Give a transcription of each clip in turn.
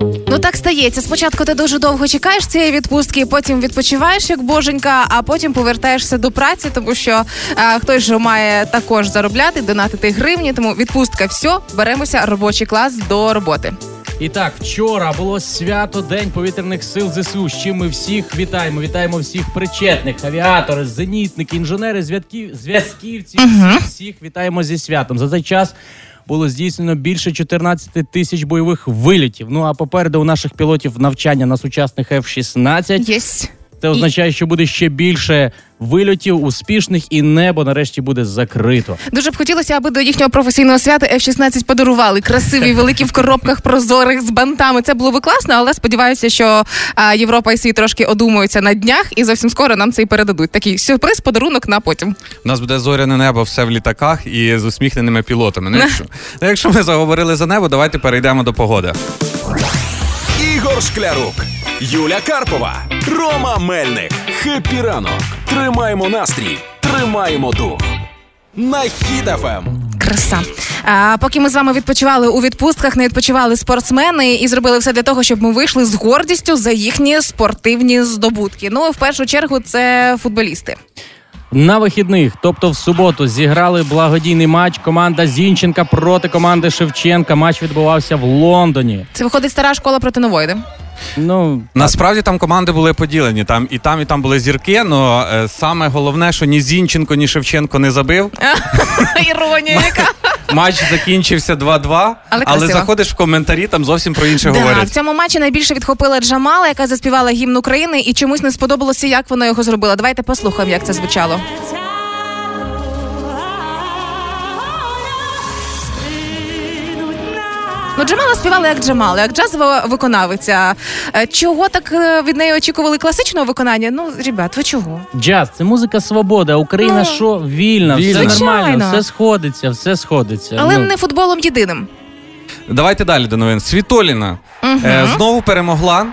Ну так стається. Спочатку ти дуже довго чекаєш цієї відпустки, потім відпочиваєш як боженька, а потім повертаєшся до праці, тому що а, хтось же має також заробляти, донатити гривні. Тому відпустка, все, беремося робочий клас до роботи. І так, вчора було свято День повітряних сил ЗСУ. З чим ми всіх вітаємо. Вітаємо всіх причетних, авіатори, зенітники, інженери, зв'язків, зв'язківці. Всіх, всіх вітаємо зі святом. За цей час було здійснено більше 14 тисяч бойових вилітів. Ну а попереду у наших пілотів навчання на сучасних F-16. Єсть. Це означає, що буде ще більше вильотів успішних, і небо нарешті буде закрито. Дуже б хотілося, аби до їхнього професійного свята F-16 подарували красиві, великі в коробках прозорих з бантами. Це було би класно, але сподіваюся, що а, Європа і світ трошки одумуються на днях, і зовсім скоро нам це і передадуть. Такий сюрприз, подарунок на потім. У нас буде зоряне небо все в літаках і з усміхненими пілотами. Ну, якщо, ну, якщо ми заговорили за небо, давайте перейдемо до погоди. Ігор Шклярук, Юля Карпова, Рома Мельник. Хеппі ранок. Тримаємо настрій, тримаємо дух. На Ем. Хіт-ФМ. Краса. А поки ми з вами відпочивали у відпустках, не відпочивали спортсмени і зробили все для того, щоб ми вийшли з гордістю за їхні спортивні здобутки. Ну в першу чергу це футболісти. На вихідних, тобто в суботу, зіграли благодійний матч команда Зінченка проти команди Шевченка. Матч відбувався в Лондоні. Це виходить стара школа проти нової. де? Ну Насправді там команди були поділені. Там і там, і там були зірки. Ну саме головне, що ні Зінченко, ні Шевченко не забив. Іронія, яка Матч закінчився 2-2, Але але заходиш в коментарі, там зовсім про інше Да, в цьому матчі найбільше відхопила Джамала, яка заспівала гімн України, і чомусь не сподобалося, як вона його зробила. Давайте послухаємо, як це звучало. Ну, Джамала співала як Джамала, як джазова виконавиця. Е, Чого так е, від неї очікували класичного виконання? Ну, ребят, ви чого? джаз це музика свобода. Україна Ну, що вільна, Вільна. все Звичайно. нормально, все сходиться, все сходиться. Але Ну, не футболом єдиним. Давайте далі до новин. Світоліна е, знову перемогла.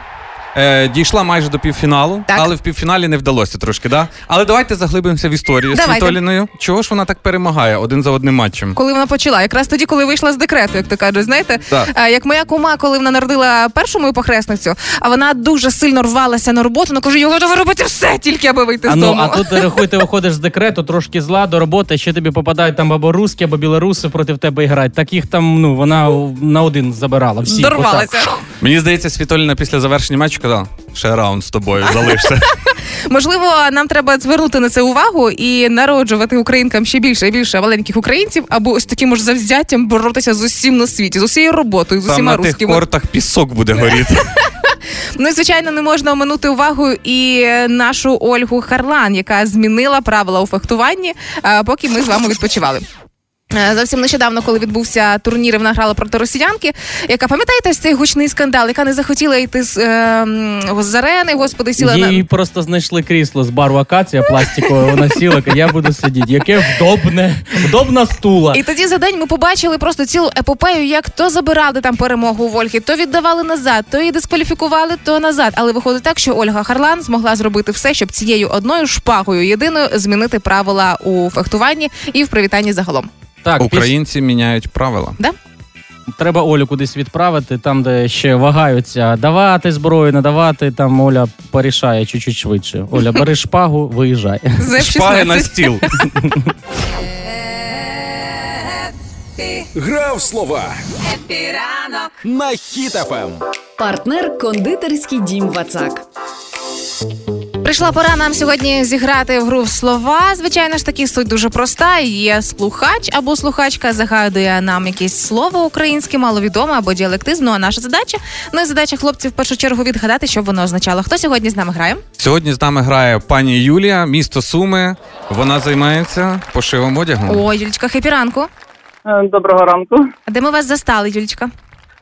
Е, дійшла майже до півфіналу, Так. але в півфіналі не вдалося трошки, да? Але давайте заглибимося в історію з Давайте. Світоліною. Чого ж вона так перемагає один за одним матчем? Коли вона почала, якраз тоді, коли вийшла з декрету, як то кажуть, знаєте, Так. Е, як моя кума, коли вона народила першу мою похресницю, а вона дуже сильно рвалася на роботу. Вона каже, я готова робити все, тільки аби вийти А з ну дому. а тут рахуй, ти виходиш з декрету, трошки зла до роботи, ще тобі попадають там або русські, або білоруси проти тебе грають. Таких там ну вона на один забирала. Всі Дорвалася. Мені здається, Світоліна після завершення матчу казала, ще раунд з тобою залишся. Можливо, нам треба звернути на це увагу і народжувати українкам ще більше і більше маленьких українців, або ось таким ж завзяттям боротися з усім на світі, з усією роботою, з Там усіма на тих русскими. кортах пісок буде горіти. Ну і звичайно, не можна оминути увагу і нашу Ольгу Харлан, яка змінила правила у фехтуванні, а, поки ми з вами відпочивали. Е, Зовсім нещодавно, коли відбувся турнір, вона грала проти росіянки, яка пам'ятаєте цей гучний скандал, яка не захотіла йти з, е, з арени, господи, сіла Їй на просто знайшли крісло з бару акація пластикове, вона сіла, каже, я буду сидіти. Яке вдобне, вдобна стула. І тоді за день ми побачили просто цілу епопею, як то забирали там перемогу у Вольхи, то віддавали назад, то її дискваліфікували, то назад. Але виходить так, що Ольга Харлан змогла зробити все, щоб цією одною шпагою єдиною змінити правила у фехтуванні і в привітанні загалом. Так, піс- Українці міняють правила. Да? треба Олю кудись відправити, там, де ще вагаються, давати зброю, не давати. Там Оля порішає чуть-чуть швидше. Оля, бери шпагу, виїжджай. Шпаги на стіл. Гра в слова. На Ем. Хіт-ФМ. Партнер кондитерський дім Вацак. Прийшла пора нам сьогодні зіграти в гру в слова. Звичайно ж таки суть дуже проста. Є слухач або слухачка загадує нам якесь слово українське, маловідоме або діалектизм. Ну а наша задача, ну і задача хлопців в першу чергу відгадати, що воно означало. Хто сьогодні з нами грає? Сьогодні з нами грає пані Юлія, місто Суми. Вона займається пошивом одягу. О, Юлічка, хепі ранку. Е, Доброго ранку. А де ми вас застали, Юлічка?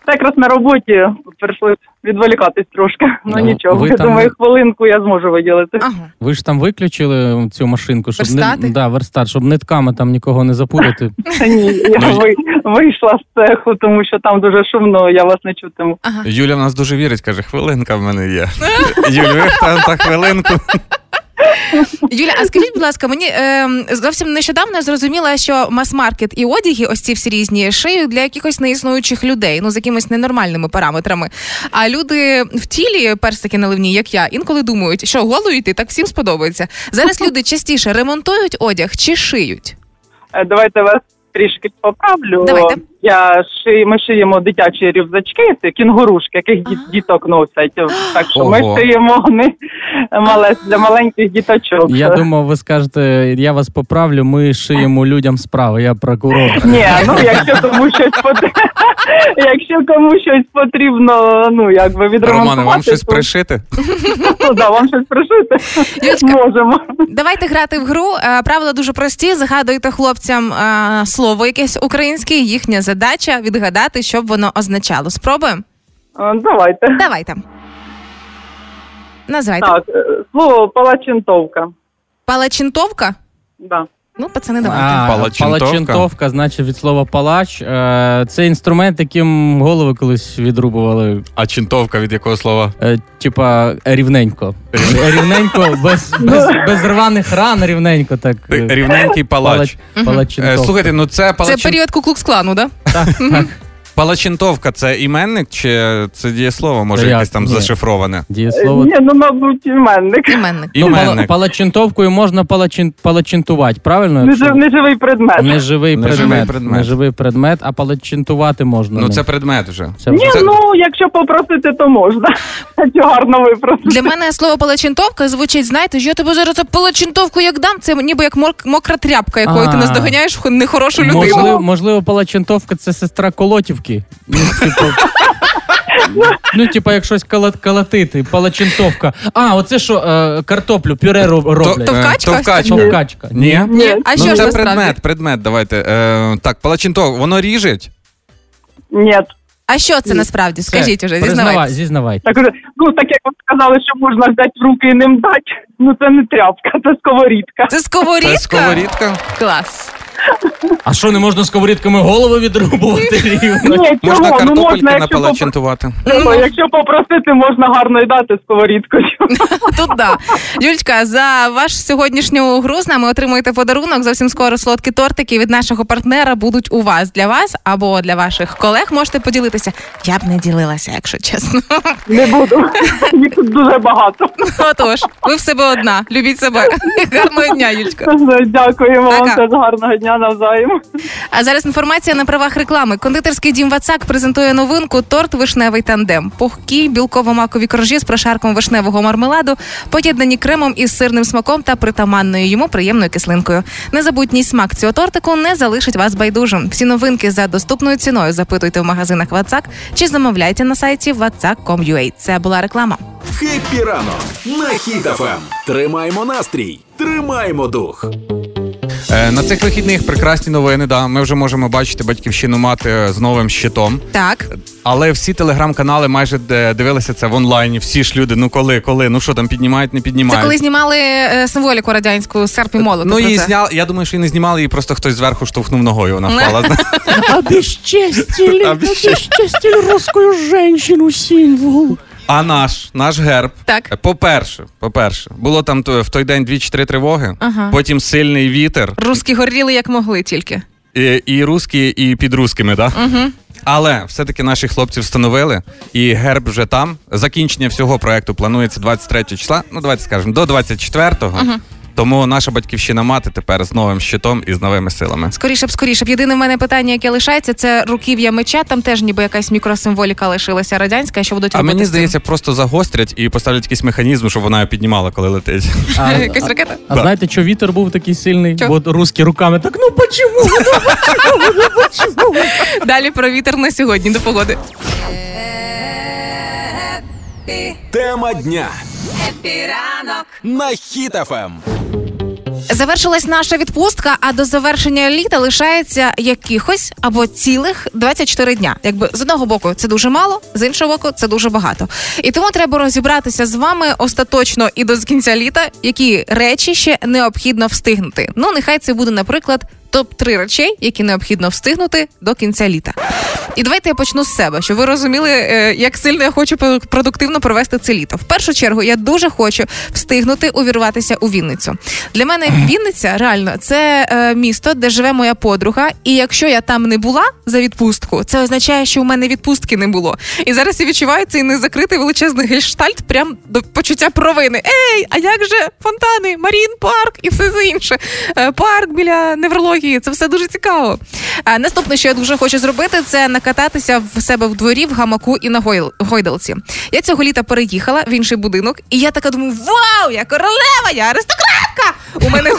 Та якраз на роботі прийшлось відволікатись трошки. Ну, Ну, нічого. ви Я там- думаю, хвилинку я зможу виділити. Ага. Ви ж там виключили цю машинку, щоб Верстати? не да, верстат, щоб нитками там нікого не запутати. Ні, я Ну, ви- вийшла з цеху, тому що там дуже шумно, я вас не чутиму. Ага. Юля в нас дуже вірить, каже, хвилинка в мене є. Юль, ви там та хвилинку. Юля, а скажіть, будь ласка, мені е, зовсім нещодавно я зрозуміла, що мас-маркет і одяги, ось ці всі різні, шиють для якихось неіснуючих людей, ну з якимись ненормальними параметрами. А люди в тілі, перстики наливні, як я, інколи думають, що голою йти так всім сподобається. Зараз люди частіше ремонтують одяг чи шиють. Е, Давайте вас трішки поправлю. Давайте. Я ши, ми шиємо дитячі рюкзачки, це кінгурушки, яких діт- діток носять. Так що ми шиємо не мале для маленьких діточок. Я думав, ви скажете, я вас поправлю, ми шиємо людям справи, я прокурор. Ні, ну якщо кому щось потрібно, якщо кому щось потрібно, ну якби відремонтувати, Романе, вам щось пришити? Ну, да, вам щось пришити Юлечка. можемо. Давайте грати в гру. Е, Правила дуже прості. Загадуйте хлопцям е, слово якесь українське. Їхня задача відгадати, що б воно означало. Спробуємо? Е, Давайте. Давайте. Назвайте. Так, е, слово палачинтовка. Палачинтовка? Да. Ну, пацани, давайте. А, Палачинтовка. палачинтовка, значить від слова палач. Е, Це інструмент, яким голови колись відрубували. А чинтовка від якого слова? Е, Типа рівненько. Рівненько, без, без, без рваних ран, рівненько так. Рівненький палач. палач- Палачинтовка. Слухайте, ну це Це палачин... період Куклукс-клану, да? 三三 палачинтовка це іменник чи це дієслово, може, якесь там Ні. зашифроване? Дієслово. Ні, ну мабуть, іменник. Іменник. Ну, пала- Іменник. палачинтовкою можна палачин, палачинтувати, правильно? Нежив, Якщо- неживий предмет. Неживий Неживий предмет. предмет. Неживий предмет, а палачинтувати можна. Ну це предмет вже. це Ні, Це- ну якщо попросити, то можна. Якщо гарно випросити. Для мене слово палачинтовка звучить, знаєте, що я тобі зараз цю палачинтовку як дам, це ніби як мор- мокра тряпка, якою ти А. наздоганяєш в нехорошу людину. Можливо, можливо, палачинтовка це сестра колотівки. Ну, типу, ну, типа, як щось кала- калатити, палачинтовка. А, оце що, е, картоплю, пюре роб- роблять. Товкачка? Е, Товкачка. Товкачка. Ні. Ні. А ну, що ж це насправді? предмет, предмет, давайте. Е, так, палачинтовка, воно ріжить? Ні. А що це насправді? Скажіть уже, Признавай, зізнавайтесь. зізнавайте. Так, ну, так як ви сказали, що можна взяти в руки і ним дати, ну це не тряпка, це сковорідка. Це сковорідка? Це сковорідка? Клас. А що, не можна сковорідками голову відрубувати рівно? Ні, Можна чого? Ну картопельки можна, якщо, попро- напалачинтувати. Ну, якщо попросити, можна гарно й дати сковорідкою. Тут да. Юлька, за ваш сьогоднішню гру з нами отримуєте подарунок. Зовсім скоро солодкі тортики від нашого партнера будуть у вас для вас або для ваших колег. Можете поділитися. Я б не ділилася, якщо чесно. Не буду. Їх тут дуже багато. Отож, ви в себе одна. Любіть себе. Гарного дня, Юлька. Дякуємо вам Пока. теж гарного дня навзаєм. А зараз інформація на правах реклами. Кондитерський дім Вацак презентує новинку торт вишневий тандем. Пухкі білково-макові коржі з прошарком вишневого мармеладу, поєднані кремом із сирним смаком та притаманною йому приємною кислинкою. Незабутній смак цього тортику не залишить вас байдужим. Всі новинки за доступною ціною запитуйте в магазинах Вацак чи замовляйте на сайті vatsak.com.ua. Це була реклама. Хеппі ранок на Хіт-ФМ. Тримаємо настрій, тримаємо дух. Е, на цих вихідних прекрасні новини. Да, ми вже можемо бачити Батьківщину-мати з новим щитом. Так, Але всі телеграм-канали майже дивилися це в онлайні. Всі ж люди, ну коли, коли, ну що там піднімають, не це піднімають. коли знімали е, символіку радянську серп і молот. Ну її зняли. Я думаю, що її не знімали, її просто хтось зверху штовхнув ногою. Вона впала. Обесчестили. обесчестили русскую женщину символ. А наш, наш герб. Так. По-перше, по-перше, було там в той день дві чи три тривоги, Ага. потім сильний вітер, Руски горіли як могли тільки. і, і русські, і під русскими, так? Угу. Але все-таки наші хлопці встановили, і герб вже там. Закінчення всього проекту планується 23 числа. Ну, давайте скажемо, до 24-го. Тому наша батьківщина мати тепер з новим щитом і з новими силами. Скоріше б, скоріше б. Єдине в мене питання, яке лишається, це руків'я меча. Там теж ніби якась мікросимволіка лишилася радянська, що будуть А робити мені з цим? здається, просто загострять і поставлять якийсь механізм, щоб вона піднімала, коли летить. А, якась ракета. а знаєте, що вітер був такий сильний? Чо? Бо русські руками так, ну почему? Далі про вітер на сьогодні до погоди. Тема дня. На Хіт-ФМ. Завершилась наша відпустка, а до завершення літа лишається якихось або цілих 24 дня. Якби з одного боку це дуже мало, з іншого боку, це дуже багато. І тому треба розібратися з вами остаточно і до кінця літа, які речі ще необхідно встигнути. Ну, нехай це буде, наприклад. Топ 3 речей, які необхідно встигнути до кінця літа. І давайте я почну з себе, щоб ви розуміли, е, як сильно я хочу продуктивно провести це літо. В першу чергу я дуже хочу встигнути увірватися у Вінницю. Для мене Вінниця реально це е, місто, де живе моя подруга. І якщо я там не була за відпустку, це означає, що у мене відпустки не було. І зараз я відчуваю цей незакритий величезний гештальт, прям до почуття провини. Ей, а як же фонтани, Марін, парк і все інше. Е, Парк біля неврології. Це все дуже цікаво. А наступне, що я дуже хочу зробити, це накататися в себе в дворі, в гамаку і на гойдалці. Я цього літа переїхала в інший будинок, і я така думаю: вау, я королева, я аристократка! У мене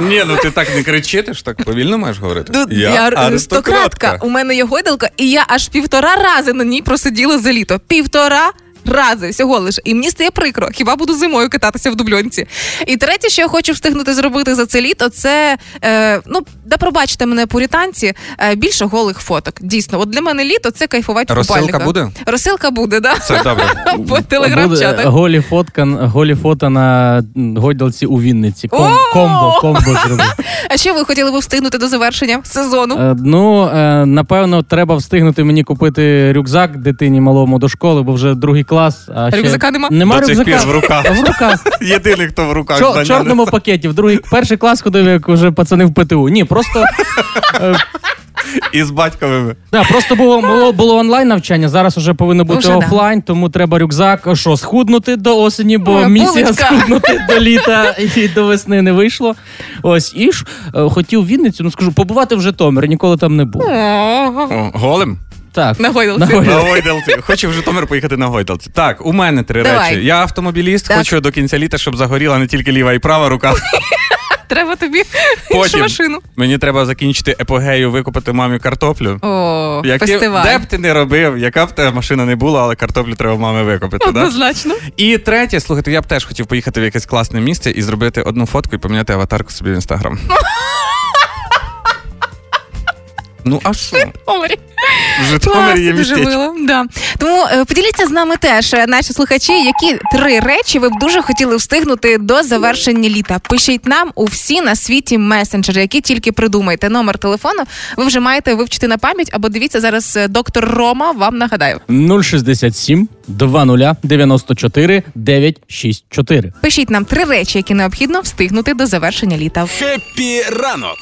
Ні, ну ти так не кричи, ти ж так повільно маєш говорити. Тут я, аристократка. У мене є гойдалка, і я аж півтора рази на ній просиділа за літо. Півтора. Рази всього лише. І мені стає прикро. Хіба буду зимою кататися в дубльонці? І третє, що я хочу встигнути зробити за це літо, це е, ну да пробачте мене пуританці, е, більше голих фоток. Дійсно, от для мене літо це кайфувати в Розсилка купальниках. буде? Розсилка буде, да? Це добре. По телеграм-чатах. голі фотка, голі фото на гойдалці у Вінниці. Ком, О! комбо, комбо зробив. А що ви хотіли би встигнути до завершення сезону? Е, Ну, е, напевно, треба встигнути мені купити рюкзак дитині малому до школи, бо вже другий клас. А ще... Рюкзака нема? Нема До цих рюкзака. пір в руках. В руках. Єдиний, хто в руках Чо, знання чорному несе. пакеті. В другий перший клас ходив, як вже пацани в ПТУ. Ні, просто І з батьковими. Да, просто було, було, було онлайн навчання, зараз вже повинно бути Уже да. офлайн, тому треба рюкзак. Що, схуднути до осені, бо Ой, місія булочка. схуднути до літа і до весни не вийшло. Ось і ж е, хотів в Вінницю, ну скажу, побувати в Житомирі, ніколи там не був. О, голим? Так. На гойдалці. На На гойдалці. гойдалці. Хочу в Житомир поїхати на гойдалці. Так, у мене три Давай. речі. Я автомобіліст, Так. хочу до кінця літа, щоб загоріла не тільки ліва і права рука. Треба тобі іншу Потім машину. мені треба закінчити епогею, викупити мамі картоплю. О, Які- фестиваль. Де б ти не робив, яка б тебе машина не була, але картоплю треба в мами викупити. Да? Однозначно. І третє, слухайте, я б теж хотів поїхати в якесь класне місце і зробити одну фотку і поміняти аватарку собі в інстаграм. Ну а що? Омері. В Житомирі є дуже містечко. мило. Да. Тому е, поділіться з нами теж, е, наші слухачі, які три речі ви б дуже хотіли встигнути до завершення літа. Пишіть нам у всі на світі месенджери, які тільки придумаєте. Номер телефону ви вже маєте вивчити на пам'ять, або дивіться зараз е, доктор Рома вам нагадаю. 067 20 94 964. Пишіть нам три речі, які необхідно встигнути до завершення літа. Хеппі ранок.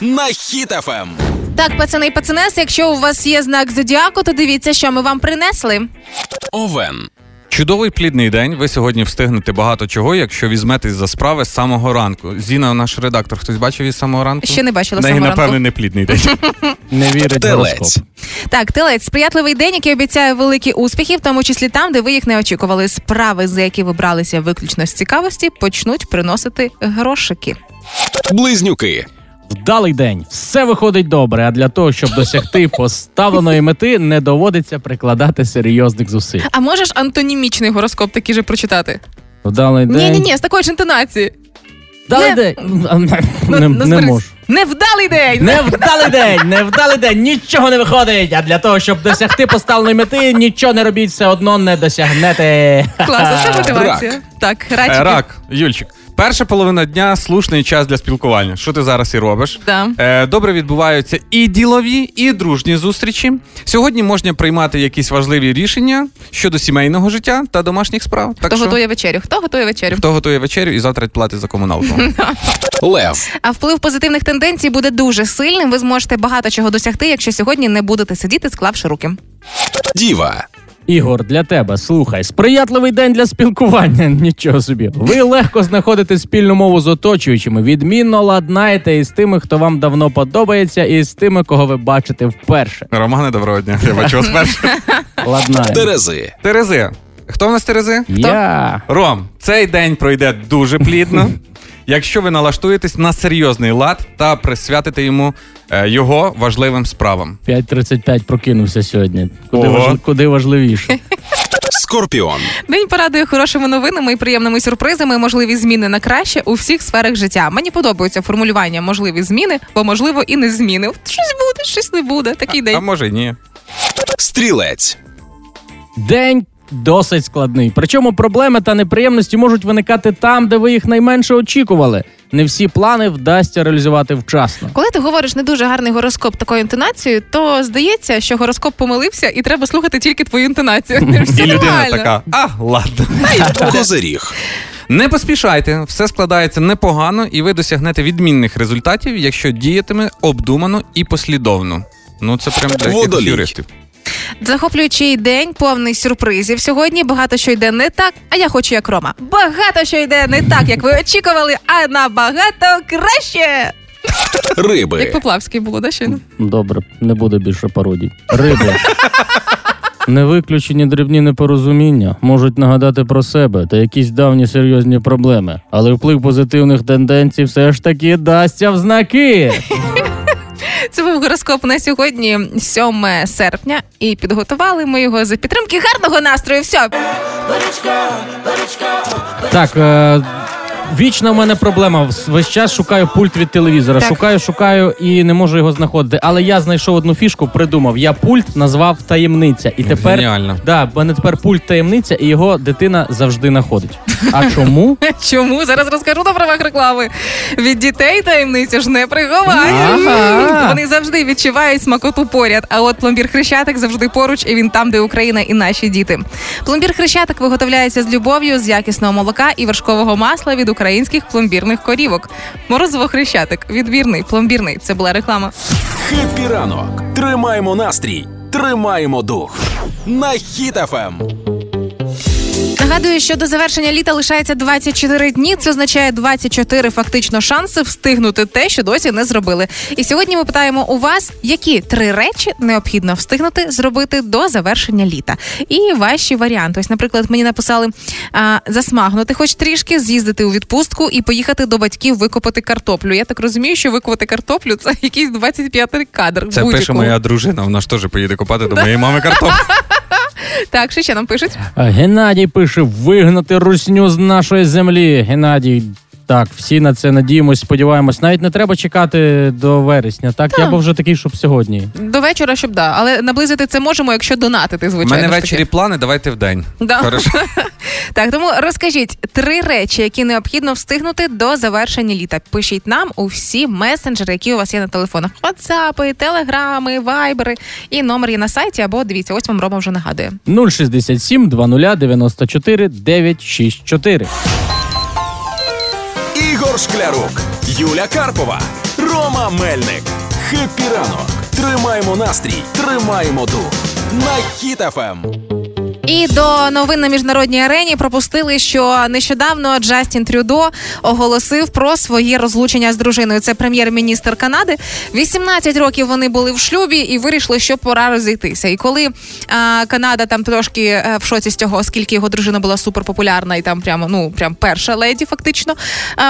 На Хіт FM. Так, пацани і пацанеси, якщо у вас є знак зодіаку, то дивіться, що ми вам принесли. Овен. Чудовий плідний день. Ви сьогодні встигнете багато чого, якщо візьметесь за справи з самого ранку. Зіна, наш редактор, хтось бачив із самого ранку? Ще не бачила неї, самого напевне, ранку. не плідний день. Не вірить в гороскоп. Так, телець, сприятливий день, який обіцяє великі успіхи, в тому числі там, де ви їх не очікували. Справи, за які ви бралися виключно з цікавості, почнуть приносити грошики. Близнюки. Вдалий день, все виходить добре. А для того, щоб досягти поставленої мети, не доводиться прикладати серйозних зусиль. А можеш антонімічний гороскоп такий же прочитати? Вдалий Ні, день. ні, ні, з такої ж інтонації. Вдалий Не- день. Ну, Не, ну, не можу. Невдалий день! Невдалий день, невдалий день, нічого не виходить. А для того, щоб досягти поставленої мети, нічого не робіть, все одно не досягнете. Класно, це мотивація. Так, Е, рачки. Рак, Юльчик. Перша половина дня слушний час для спілкування. Що ти зараз і робиш? Да. Е, добре відбуваються і ділові, і дружні зустрічі. Сьогодні можна приймати якісь важливі рішення щодо сімейного життя та домашніх справ. Так Хто що, готує вечерю? Хто готує вечерю? хто готує вечерю і завтра платить за комуналку. Лев. А вплив позитивних тенденцій буде дуже сильним. Ви зможете багато чого досягти, якщо сьогодні не будете сидіти, склавши руки. Діва. Ігор, для тебе слухай, сприятливий день для спілкування. Нічого собі. Ви легко знаходите спільну мову з оточуючими. Відмінно ладнаєте із тими, хто вам давно подобається, і з тими, кого ви бачите вперше. Романе, доброго дня. Я бачу вас перше. Ладнаємо. Терези. Терези. Хто в нас Терези? Я. Ром, цей день пройде дуже плідно. Якщо ви налаштуєтесь на серйозний лад та присвятите йому його важливим справам. 5.35 прокинувся сьогодні. Куди, Ого. важ... Куди важливіше. Скорпіон. День порадує хорошими новинами і приємними сюрпризами, можливі зміни на краще у всіх сферах життя. Мені подобається формулювання можливі зміни, бо можливо і не зміни. Щось буде, щось не буде. Такий А день. може й ні. Стрілець. День досить складний. Причому проблеми та неприємності можуть виникати там, де ви їх найменше очікували. Не всі плани вдасться реалізувати вчасно. Коли ти говориш не дуже гарний гороскоп такою інтонацією, то здається, що гороскоп помилився, і треба слухати тільки твою інтонацію. І людина така, а, ладно. Козиріг. Не поспішайте, все складається непогано, і ви досягнете відмінних результатів, якщо діятиме обдумано і послідовно. Ну, це прям для якихось юристів. Захоплюючий день, повний сюрпризів. Сьогодні багато що йде не так, а я хочу як Рома. Багато що йде не так, як ви очікували, а набагато краще. Риби. Як Поплавський було, да ще? Добре, не буде більше пародій. Риби. Невиключені дрібні непорозуміння можуть нагадати про себе та якісь давні серйозні проблеми, але вплив позитивних тенденцій все ж таки дасться в знаки. Це був гороскоп на сьогодні, 7 серпня, і підготували ми його за підтримки гарного настрою. Все, Так, е, вічна в мене проблема. Весь час шукаю пульт від телевізора. Так. Шукаю, шукаю і не можу його знаходити. Але я знайшов одну фішку, придумав. Я пульт назвав таємниця. І тепер Геніально. Да, в мене тепер пульт таємниця, і його дитина завжди знаходить. А чому? чому зараз розкажу на правах реклами. Від дітей таємницю ж не приховаєш. Ага. Вони завжди відчувають смакоту поряд. А от пломбір хрещатик завжди поруч, і він там, де Україна і наші діти. Пломбір хрещатик виготовляється з любов'ю, з якісного молока і вершкового масла від українських пломбірних корівок. Морозиво хрещатик, відбірний, пломбірний. Це була реклама. Хеппі ранок. Тримаємо настрій. Тримаємо дух. На Хіт FM. Нагадую, що до завершення літа лишається 24 дні. Це означає 24 фактично шанси встигнути те, що досі не зробили. І сьогодні ми питаємо у вас, які три речі необхідно встигнути зробити до завершення літа. І ваші варіанти. Ось, наприклад, мені написали а, засмагнути, хоч трішки, з'їздити у відпустку і поїхати до батьків викопати картоплю. Я так розумію, що викопати картоплю це якийсь 25-й кадр. Це будь-якого. пише моя дружина, вона ж теж поїде копати до моєї мами картоплю. Так, що ще нам пишуть? Геннадій пише: вигнати русню з нашої землі. Геннадій. Так, всі на це надіємось, сподіваємось. Навіть не треба чекати до вересня. Так, я б вже такий, щоб сьогодні. До вечора, щоб да, але наблизити це можемо, якщо донатити, У мене ж таки. ввечері плани, давайте в день. Да. Хорошо. Так, тому розкажіть три речі, які необхідно встигнути до завершення літа. Пишіть нам у всі месенджери, які у вас є на телефонах: WhatsApp, телеграми, вайбери. І номер є на сайті, або дивіться, ось вам Рома вже нагадує. 067 20 94 964. Ігор Шклярук. Юля Карпова. Рома Мельник. Хеппі ранок. Тримаємо настрій. Тримаємо дух. На Ем. І до новин на міжнародній арені пропустили, що нещодавно Джастін Трюдо оголосив про своє розлучення з дружиною. Це прем'єр-міністр Канади. 18 років вони були в шлюбі і вирішили, що пора розійтися. І коли а, Канада там трошки е, в шоці з цього, оскільки його дружина була суперпопулярна і там прямо ну прям перша леді, фактично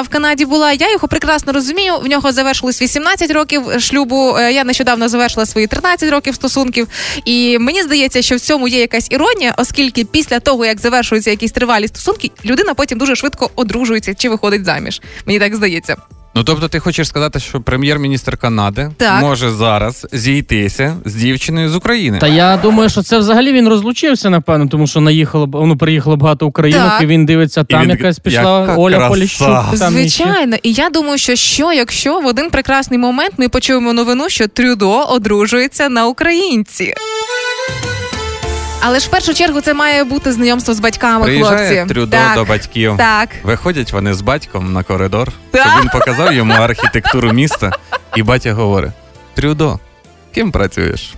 в Канаді була. Я його прекрасно розумію. В нього завершилось 18 років шлюбу. Е, Я нещодавно завершила свої 13 років стосунків. І мені здається, що в цьому є якась іронія, оскільки після того, як завершуються якісь тривалі стосунки, людина потім дуже швидко одружується чи виходить заміж. Мені так здається. Ну тобто, ти хочеш сказати, що прем'єр-міністр Канади Так. може зараз зійтися з дівчиною з України. Та я думаю, що це взагалі він розлучився, напевно, тому що наїхало б- ну, приїхало багато українок, Так. і він дивиться, там він якась пішла яка Оля краса. Поліщук. Там іще. Звичайно, і я думаю, що що, якщо в один прекрасний момент ми почуємо новину, що Трюдо одружується на українці. Але ж в першу чергу це має бути знайомство з батьками Приїжджає хлопці. Трюдо так, до батьків. Так. Виходять вони з батьком на коридор, Так. щоб він показав йому архітектуру міста, і батя говорить: Трюдо, ким працюєш?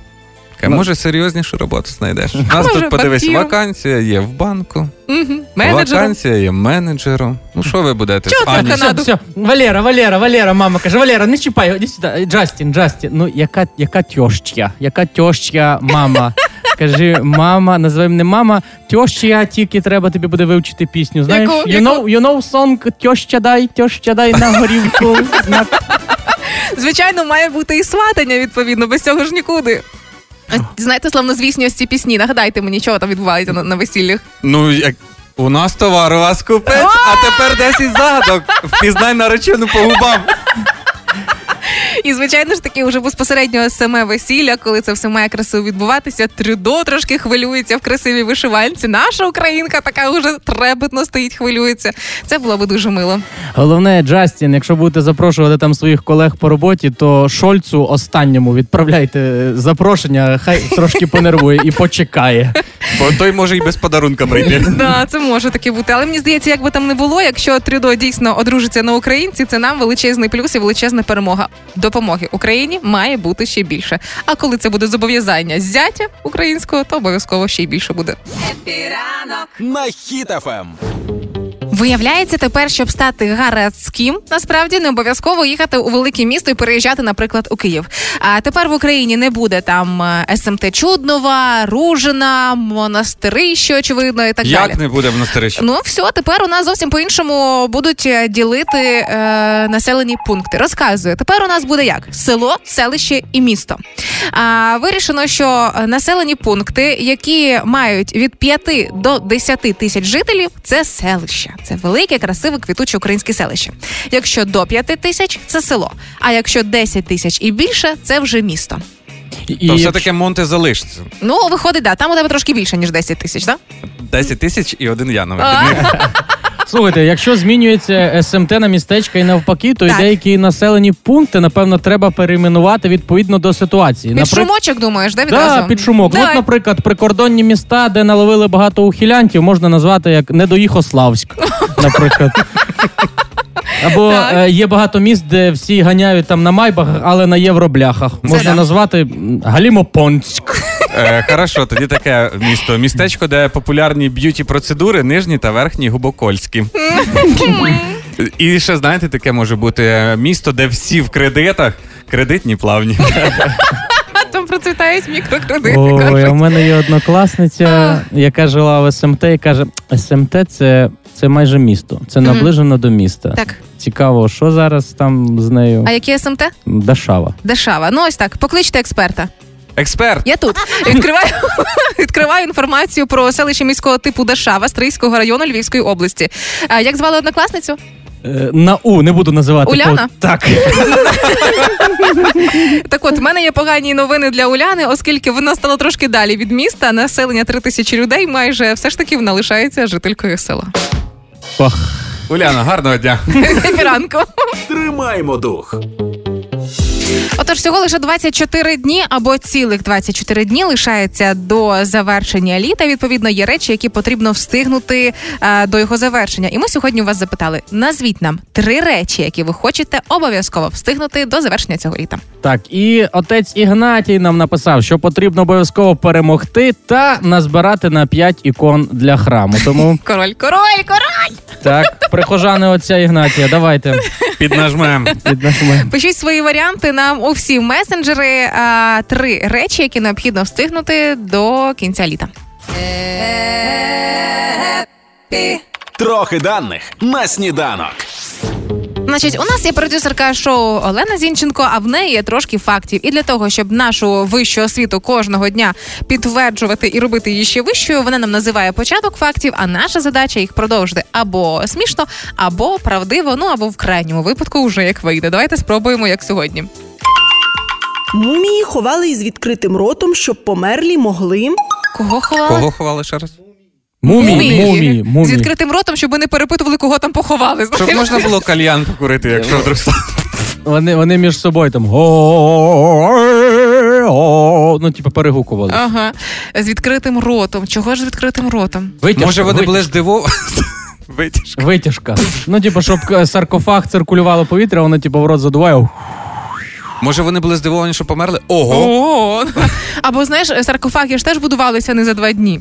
Ну. може, серйознішу роботу знайдеш. У нас може, тут подивись, банкіром. вакансія є в банку, Угу. Менеджером. вакансія є менеджером. Ну що ви будете? Чого це Ані? в Канаду? Все, все. Валера, Валера, Валера, мама каже, Валера, не чіпай, іди сюди. Джастін, Джастін, ну яка, яка тьощя, яка тьощя мама. Кажи, мама, називай мене мама, тьоща, тільки треба тобі буде вивчити пісню. Знаєш, Яку? you know, you know song тьоща дай, тьоща дай на горівку. На... Звичайно, має бути і сватання, відповідно, без цього ж нікуди. Знаєте, славнозвісні ось ці пісні. Нагадайте мені, чого там відбувається на, на весіллях. Ну, як у нас товар, у вас купець, а тепер 10 загадок. Впізнай наречену по губам. І звичайно ж таки, вже безпосередньо саме весілля, коли це все має красиво відбуватися. Трюдо трошки хвилюється в красивій вишиванці. Наша українка така вже трепетно стоїть, хвилюється. Це було би дуже мило. Головне, Джастін, якщо будете запрошувати там своїх колег по роботі, то Шольцу останньому відправляйте запрошення, хай трошки понервує і почекає. Бо той може і без подарунка прийти. Да, це може таке бути. Але мені здається, як би там не було, якщо Трюдо дійсно одружиться на українці, це нам величезний плюс і величезна перемога. Допомоги Україні має бути ще більше. А коли це буде зобов'язання зятя українського, то обов'язково ще й більше буде. на Ем. Виявляється, тепер, щоб стати гарадським, насправді не обов'язково їхати у велике місто і переїжджати, наприклад, у Київ. А тепер в Україні не буде там е, СМТ Чуднова, Ружина, Монастирище, очевидно, і так Як далі. не буде в Монастирищі? Ну все, тепер у нас зовсім по-іншому будуть е, ділити е, населені пункти. Розказую, тепер у нас буде як село, селище і місто. А вирішено, що населені пункти, які мають від 5 до 10 тисяч жителів, це селище. Це велике, красиве, квітуче українське селище. Якщо до 5 тисяч, це село. А якщо 10 тисяч і більше, це вже місто. І То все-таки Монте залишиться. Ну, виходить, да, там у тебе трошки більше, ніж 10 тисяч, так? 10 тисяч і один я на. Слухайте, якщо змінюється СМТ на містечка і навпаки, то Так. деякі населені пункти, напевно, треба перейменувати відповідно до ситуації. Під шумочок, думаєш, да, відразу? Да, під шумок. Давай. От, наприклад, прикордонні міста, де наловили багато ухилянтів, можна назвати як Недоїхославськ, наприклад. Або Так. е, є багато міст, де всі ганяють там на майбах, але на євробляхах. Можна да. назвати м, Галімопонськ. Е, Хорошо, тоді таке місто. Містечко, де популярні б'юті процедури, нижні та верхні губокольські. І ще знаєте, таке може бути е, місто, де всі в кредитах, кредитні плавні. Там процвітають мікрокредити. Ой, у мене є однокласниця, яка жила в СМТ, і каже: СМТ це, це майже місто, це наближено до міста. Так, Цікаво, що зараз там з нею? а яке СМТ? Дашава. Дешава. Ну ось так. Покличте експерта. Експерт. Я тут відкриваю, відкриваю інформацію про селище міського типу Дашава Стрийського району Львівської області. А, як звали однокласницю? Е, На У не буду називати. Уляна? по- Так. Так от, в мене є погані новини для Уляни, оскільки вона стала трошки далі від міста. Населення три тисячі людей. Майже все ж таки вона лишається жителькою села. Ох. Уляна, гарного дня. Ранку. Тримаємо дух. Отож, всього лише 24 дні або цілих 24 дні лишається до завершення літа. Відповідно, є речі, які потрібно встигнути е, до його завершення. І ми сьогодні у вас запитали: назвіть нам три речі, які ви хочете обов'язково встигнути до завершення цього літа. Так, і отець Ігнатій нам написав, що потрібно обов'язково перемогти та назбирати на 5 ікон для храму. Тому Король, король, король! так, прихожани отця Ігнатія, давайте Піднажмем. піднажмемо. Пишіть свої варіанти нам у всі месенджери. А, три речі, які необхідно встигнути до кінця літа. Трохи даних на сніданок. Значить, у нас є продюсерка шоу Олена Зінченко, а в неї є трошки фактів. І для того, щоб нашу вищу освіту кожного дня підтверджувати і робити її ще вищою, вона нам називає початок фактів, а наша задача їх продовжити або смішно, або правдиво, ну або в крайньому випадку вже як вийде. Давайте спробуємо, як сьогодні. Мумії ховали із відкритим ротом, щоб померлі могли. Кого ховали? Кого ховали ще раз? Мумії, мумії, З мумії. відкритим ротом, щоб не перепитували, кого там поховали. Щоб можна було кальян покурити, якщо вдруг. Вони, вони між собою там ну, типу, перегукували. Ага, з відкритим ротом. Чого ж з відкритим ротом? Витяжка, Може, вони були здивовані. Витяжка. Витяжка. Ну, типу, щоб саркофаг циркулювало повітря, воно, типу, в рот задуває. Може, вони були здивовані, що померли? Ого. О, або знаєш, саркофаги ж теж будувалися не за два дні.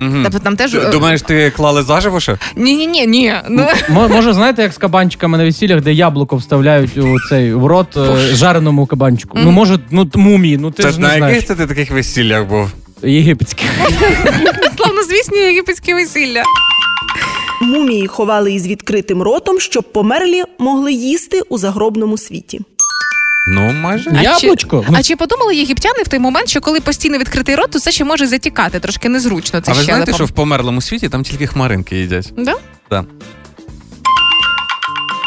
Тобто там теж Думаєш, ти клали заживо ще? ні, ні, ні, ні. Ну Може, знаєте, як з кабанчиками на весіллях, де яблуко вставляють у цей в рот е, жареному кабанчику. Ну, може, ну мумії, ну ти Це ж на не яких знаєш. це ти таких весіллях був? Єгипетських. славнозвісні єгипетські весілля. Мумії ховали із відкритим ротом, щоб померлі могли їсти у загробному світі. Ну, майже. А Яблучко? Чи, а чи подумали єгиптяни в той момент, що коли постійно відкритий рот, то це ще може затікати, трошки незручно. Це А ви знаєте, що в померлому світі там тільки хмаринки їдять? Да? Так.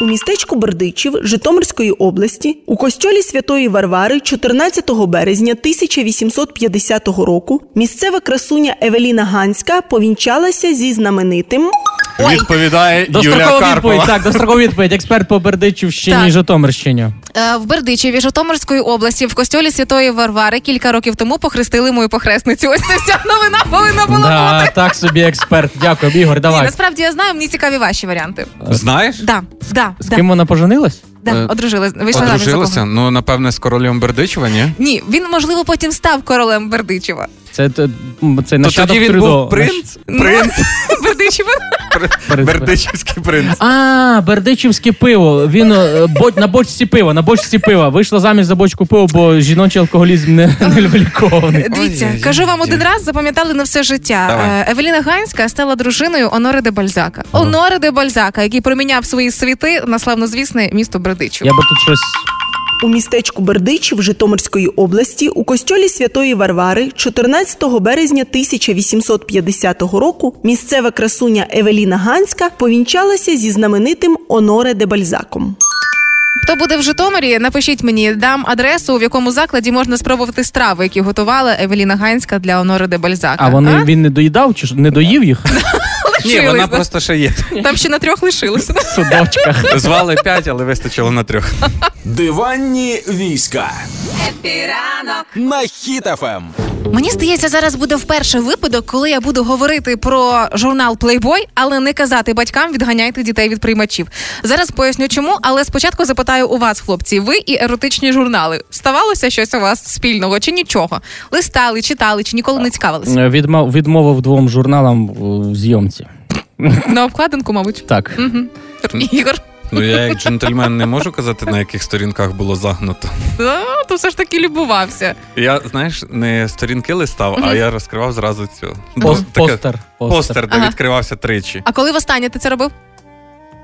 У містечку Бердичів Житомирської області у костьолі Святої Варвари 14 березня 1850 року місцева красуня Евеліна Ганська повінчалася зі знаменитим Відповідає Юлія Дострокова відповідь, Карпова. так, дострокова відповідь. Експерт по Бердичівщині Так. і Житомирщині. Е, В Бердичеві Житомирської області в костьолі Святої Варвари кілька років тому похрестили мою похресницю. Ось це вся новина повинна була Да, бути. так собі експерт. Дякую, Ігор, Ні, насправді я знаю, мені цікаві ваші варіанти. Знаєш? Да, да, З да, ким вона поженилась? да, Е, одружилась. Вийшла Одружилася? Ну, напевне, з королем Бердичева, ні? Ні, він можливо потім став королем Бердичева. Це, це, це То тоді він був принц? Принц? Бердичева. Бердичівський принц. А, бердичівське пиво. Він е, бо- на бочці пива, на бочці пива. Вийшла заміж за бочку пива, бо жіночий алкоголізм не, не лікований. Дивіться, кажу вам один раз, запам'ятали на все життя. Е, Евеліна Ганська стала дружиною Онори де Бальзака. Онори де Бальзака, який проміняв свої світи на славнозвісне місто Бердичів. Я би тут щось. У містечку Бердичів Житомирської області у костьолі Святої Варвари 14 березня 1850 року місцева красуня Евеліна Ганська повінчалася зі знаменитим Оноре де Бальзаком. Хто буде в Житомирі, напишіть мені, дам адресу, в якому закладі можна спробувати страви, які готувала Евеліна Ганська для Оноре де Бальзака. А вони він не доїдав чи ж- не доїв їх Ні, Лишились, вона да? просто ще є. Там ще на трьох лишилося. Судочка. судочках? Звали п'ять, але вистачило на трьох. Диванні війська. На Хіт FM. Мені здається, зараз буде вперше випадок, коли я буду говорити про журнал Playboy, але не казати батькам відганяйте дітей від приймачів. Зараз поясню чому, але спочатку запитаю у вас, хлопці, ви і еротичні журнали. Ставалося щось у вас спільного чи нічого? Листали, читали, чи ніколи не цікавилися? Е, Відмов, відмовив двом журналам в зйомці. На обкладинку, мабуть. Так. Ігор. Ну я як джентльмен не можу казати, на яких сторінках було загнуто. А, то все ж таки любувався. Я, знаєш, не сторінки листав, а я розкривав зразу цю. Пос- таке- Постер. Постер, де Ага. відкривався тричі. А коли востаннє ти це робив?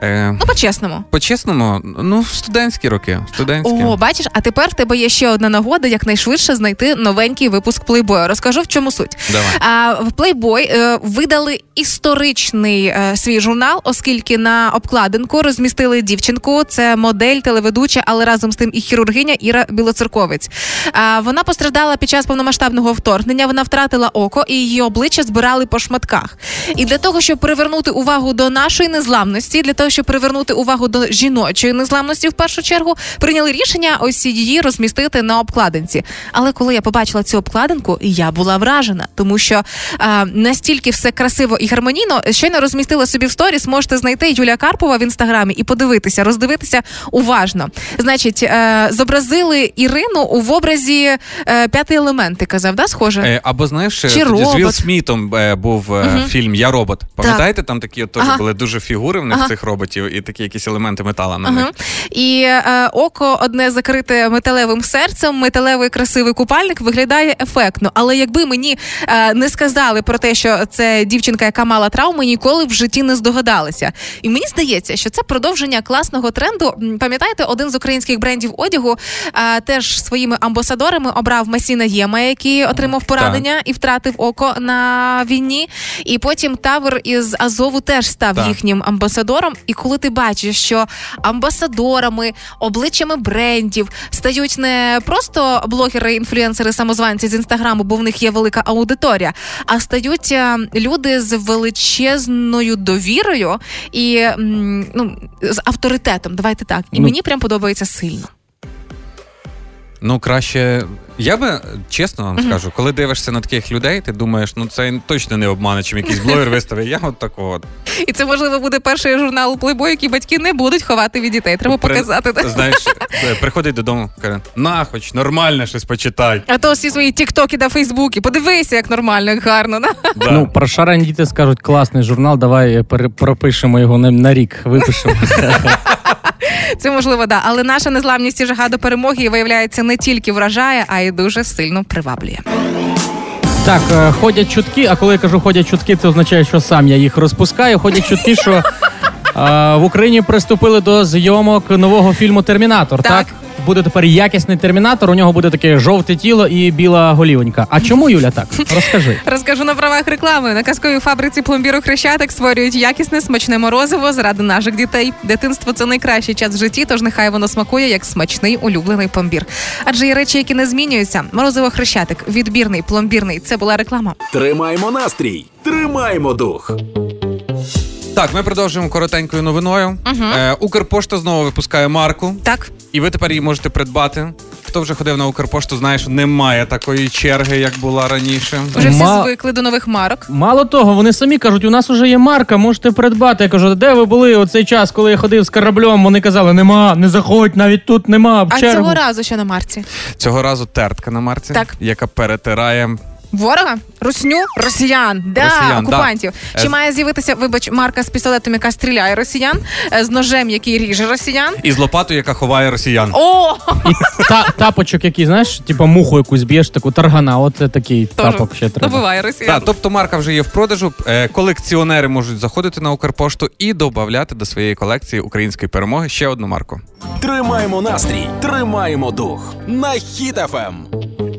Е, Ну, по-чесному. по-чесному, ну, в студентські роки. в Студентські. О, бачиш, а тепер в тебе є ще одна нагода якнайшвидше знайти новенький випуск Playboy. Розкажу, в чому суть. Давай. А в Playboy е, видали історичний е, свій журнал, оскільки на обкладинку розмістили дівчинку. Це модель, телеведуча, але разом з тим і хірургиня Іра Білоцерковець. А вона постраждала під час повномасштабного вторгнення. Вона втратила око, і її обличчя збирали по шматках. І для того, щоб привернути увагу до нашої незламності, для того, щоб привернути увагу до жіночої незламності, в першу чергу прийняли рішення ось її розмістити на обкладинці. Але коли я побачила цю обкладинку, я була вражена, тому що а, настільки все красиво і гармонійно. Щойно розмістила собі в сторіс. Можете знайти Юлія Карпова в інстаграмі і подивитися, роздивитися уважно. Значить, е, зобразили Ірину у в образі е, п'ятий елемент. Ти казав, да, схоже? Е, або знаєш, Чи тоді з? Вілл Смітом е, був е, Мгм. фільм Я робот. Пам'ятаєте, там такі от теж Ага. були дуже фігури в них Ага. цих роботів і такі якісь елементи метала на Ага. них. І е, око одне закрите металевим серцем, металевий красивий купальник виглядає ефектно. Але якби мені е, не сказали про те, що це дівчинка, яка мала травми, ніколи в житті не здогадалися. І мені здається, що це продовження класного тренду. Пам'ятаєте, один з українських брендів одягу е, теж своїми амбасадорами обрав Масіна Єма, який отримав поранення і втратив око на війні. І потім Тавр із Азову теж став Так. їхнім амбасадором. І коли ти бачиш, що амбасадорами, обличчями брендів стають не просто блогери, інфлюенсери, самозванці з інстаграму, бо в них є велика аудиторія, а стають е, люди з величезною довірою і ну, з авторитетом. Давайте так. І Ну. мені прям подобається сильно. Ну, краще. Я би чесно вам скажу, коли дивишся на таких людей, ти думаєш, ну це точно не обмане, чим якийсь блогер виставив. Я от такого. І це можливо буде перший журнал Playboy, який батьки не будуть ховати від дітей. Треба При- показати. так? Знаєш, е, приходить додому, каже, на, хоч нормальне щось почитай. А то всі свої тіктоки та фейсбуки. Подивися, як нормально, як гарно. Да? Да. Ну, про шарені діти скажуть, класний журнал, давай пропишемо його на рік, випишемо. Це можливо, да. Але наша незламність і жага до перемоги виявляється не тільки вражає, а й дуже сильно приваблює. Так, е, ходять чутки, а коли я кажу ходять чутки, це означає, що сам я їх розпускаю. Ходять чутки, що е, в Україні приступили до зйомок нового фільму Термінатор. Так. Так. Буде тепер якісний термінатор. У нього буде таке жовте тіло і біла голівонька. А чому Юля так? Розкажи. Розкажу на правах реклами. На казковій фабриці пломбіру Хрещатик створюють якісне смачне морозиво заради наших дітей. Дитинство це найкращий час в житті, тож нехай воно смакує як смачний улюблений пломбір. Адже є речі, які не змінюються. Морозиво Хрещатик, відбірний, пломбірний. Це була реклама. Тримаємо настрій, тримаємо дух. Так, ми продовжуємо коротенькою новиною. Е, Укрпошта знову випускає марку, Так, і ви тепер її можете придбати. Хто вже ходив на Укрпошту, знає, що немає такої черги, як була раніше. вже всі Ма- звикли до нових марок. Мало того, вони самі кажуть, у нас вже є марка, можете придбати. Я кажу, де ви були у цей час, коли я ходив з кораблем? Вони казали, нема, не заходь, навіть тут нема. В А чергу. цього разу що на марці? Цього разу тертка на марці, Так. яка перетирає. Ворога, русню, росіян, да, Росіян, да. окупантів. Чи Е, має з'явитися, вибач, марка з пістолетом, яка стріляє росіян, е, з ножем, який ріже росіян? І з лопатою, яка ховає росіян. О, І та, тапочок, який, знаєш, типу муху якусь б'єш, таку таргана. От такий Тоже тапок ще треба. добиває росіян. Так, тобто марка вже є в продажу. Е, Колекціонери можуть заходити на Укрпошту і додати до своєї колекції української перемоги ще одну марку. Тримаємо настрій, тримаємо дух. На Хіт FM.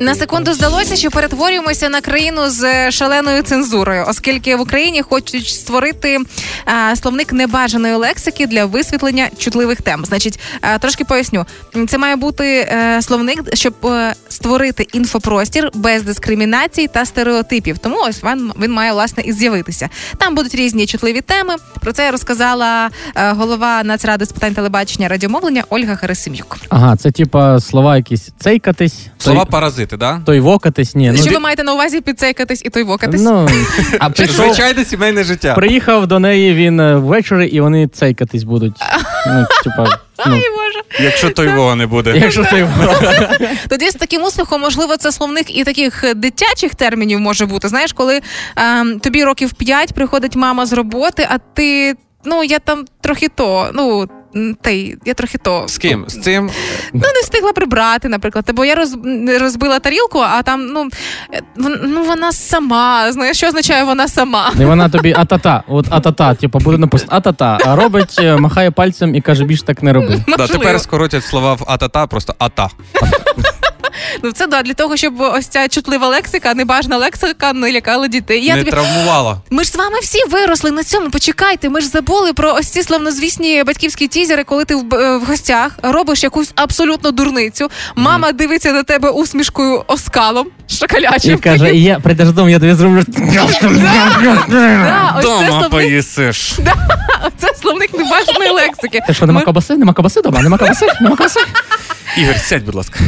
На секунду здалося, що перетворюємося на країну з шаленою цензурою, оскільки в Україні хочуть створити е, словник небажаної лексики для висвітлення чутливих тем. Значить, е, трошки поясню. Це має бути е, словник, щоб е, створити інфопростір без дискримінації та стереотипів. Тому ось він, він має власне і з'явитися. Там будуть різні чутливі теми. Про це розказала е, голова Нацради з питань телебачення радіомовлення Ольга Харисим'юк. Ага, це типа слова якісь цейкатись, Слова той, паразити, да? той вокатись. Ні, ну, що ви маєте на увазі підцейкатись і той вокатись? ну а прийшов, Звичайне сімейне життя. приїхав до неї він е, ввечері, і вони цейкатись будуть. Ну, типа, ну, Ай, Боже. Якщо той вого не буде. якщо ти Тоді з таким успіхом, можливо, це словник і таких е, дитячих термінів може бути. Знаєш, коли ем, тобі років 5 приходить мама з роботи, а ти. Ну, я там трохи то. Ну, та й я трохи то. З ким? З цим? Ну, не встигла прибрати, наприклад. Бо я роз, розбила тарілку, а там, ну, е, ну вона сама. Знаєш, що означає вона сама? І вона тобі атата, от атата, типу, буде написано атата, а робить, е, махає пальцем і каже, більш так не роби. Да, тепер скоротять слова в атата, просто ата. Ну, це да, для того, щоб ось ця чутлива лексика, небажана лексика не лякала дітей. Я не тобі травмувала. Ми ж з вами всі виросли на цьому. Почекайте. Ми ж забули про ось ці славнозвісні батьківські тізери, коли ти в, е, в гостях робиш якусь абсолютно дурницю. Мама дивиться на тебе усмішкою оскалом І шоколячим. каже, і я прийдеш додому, я тобі зроблю. Да, ось це Дома словник, поїсиш. це словник небажаної лексики. Ти що, нема кабаси? Нема кабаси дома? Нема кабаси? Нема кабаси? Ігор, сядь, будь ласка.